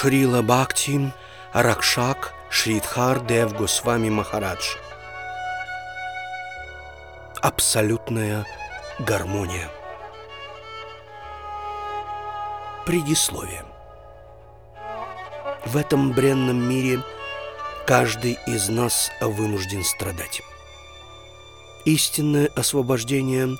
Шрила Бхакти Ракшак Шридхар Дев Госвами Махарадж. Абсолютная гармония. Предисловие. В этом бренном мире каждый из нас вынужден страдать. Истинное освобождение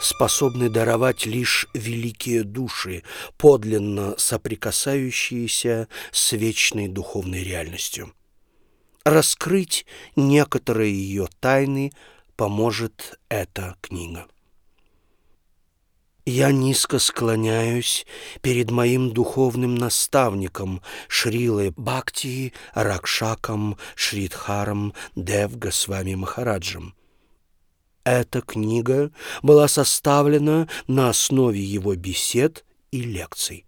способны даровать лишь великие души, подлинно соприкасающиеся с вечной духовной реальностью. Раскрыть некоторые ее тайны поможет эта книга. Я низко склоняюсь перед моим духовным наставником Шрилой Бхакти Ракшаком Шридхаром Девга с вами Махараджем. Эта книга была составлена на основе его бесед и лекций.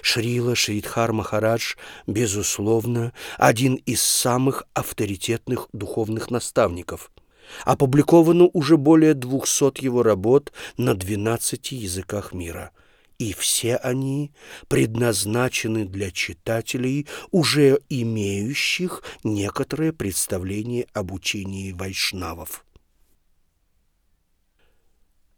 Шрила Шридхар Махарадж, безусловно, один из самых авторитетных духовных наставников. Опубликовано уже более 200 его работ на 12 языках мира. И все они предназначены для читателей, уже имеющих некоторое представление об учении вайшнавов.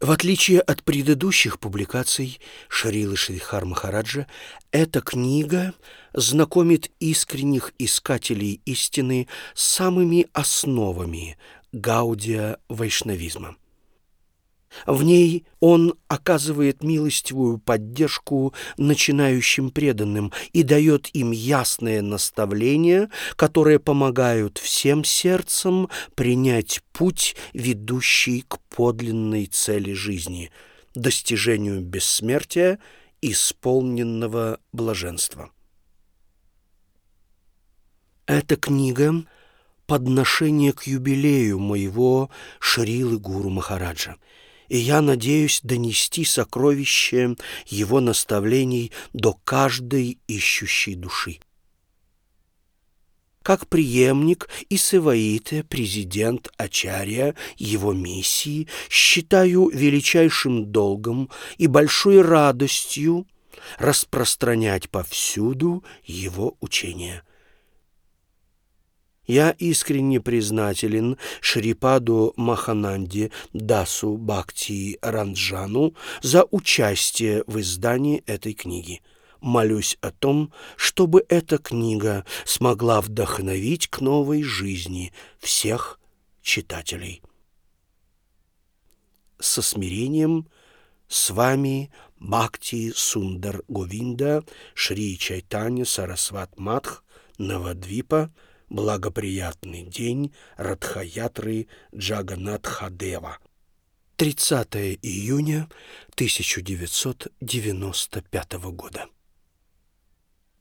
В отличие от предыдущих публикаций Шарилы Шрихар Махараджа, эта книга знакомит искренних искателей истины с самыми основами гаудия вайшнавизма. В ней он оказывает милостивую поддержку начинающим преданным и дает им ясное наставление, которое помогают всем сердцам принять путь, ведущий к подлинной цели жизни – достижению бессмертия, исполненного блаженства. Эта книга – подношение к юбилею моего Шрилы Гуру Махараджа – и я надеюсь донести сокровище его наставлений до каждой ищущей души. Как преемник и Севаите, президент Ачарья, его миссии, считаю величайшим долгом и большой радостью распространять повсюду его учение – я искренне признателен Шрипаду Махананде Дасу Бхакти Ранджану за участие в издании этой книги. Молюсь о том, чтобы эта книга смогла вдохновить к новой жизни всех читателей. Со смирением с вами Бхакти Сундар Говинда Шри Чайтанья Сарасват Мадх Навадвипа – благоприятный день Радхаятры Джаганатхадева. 30 июня 1995 года.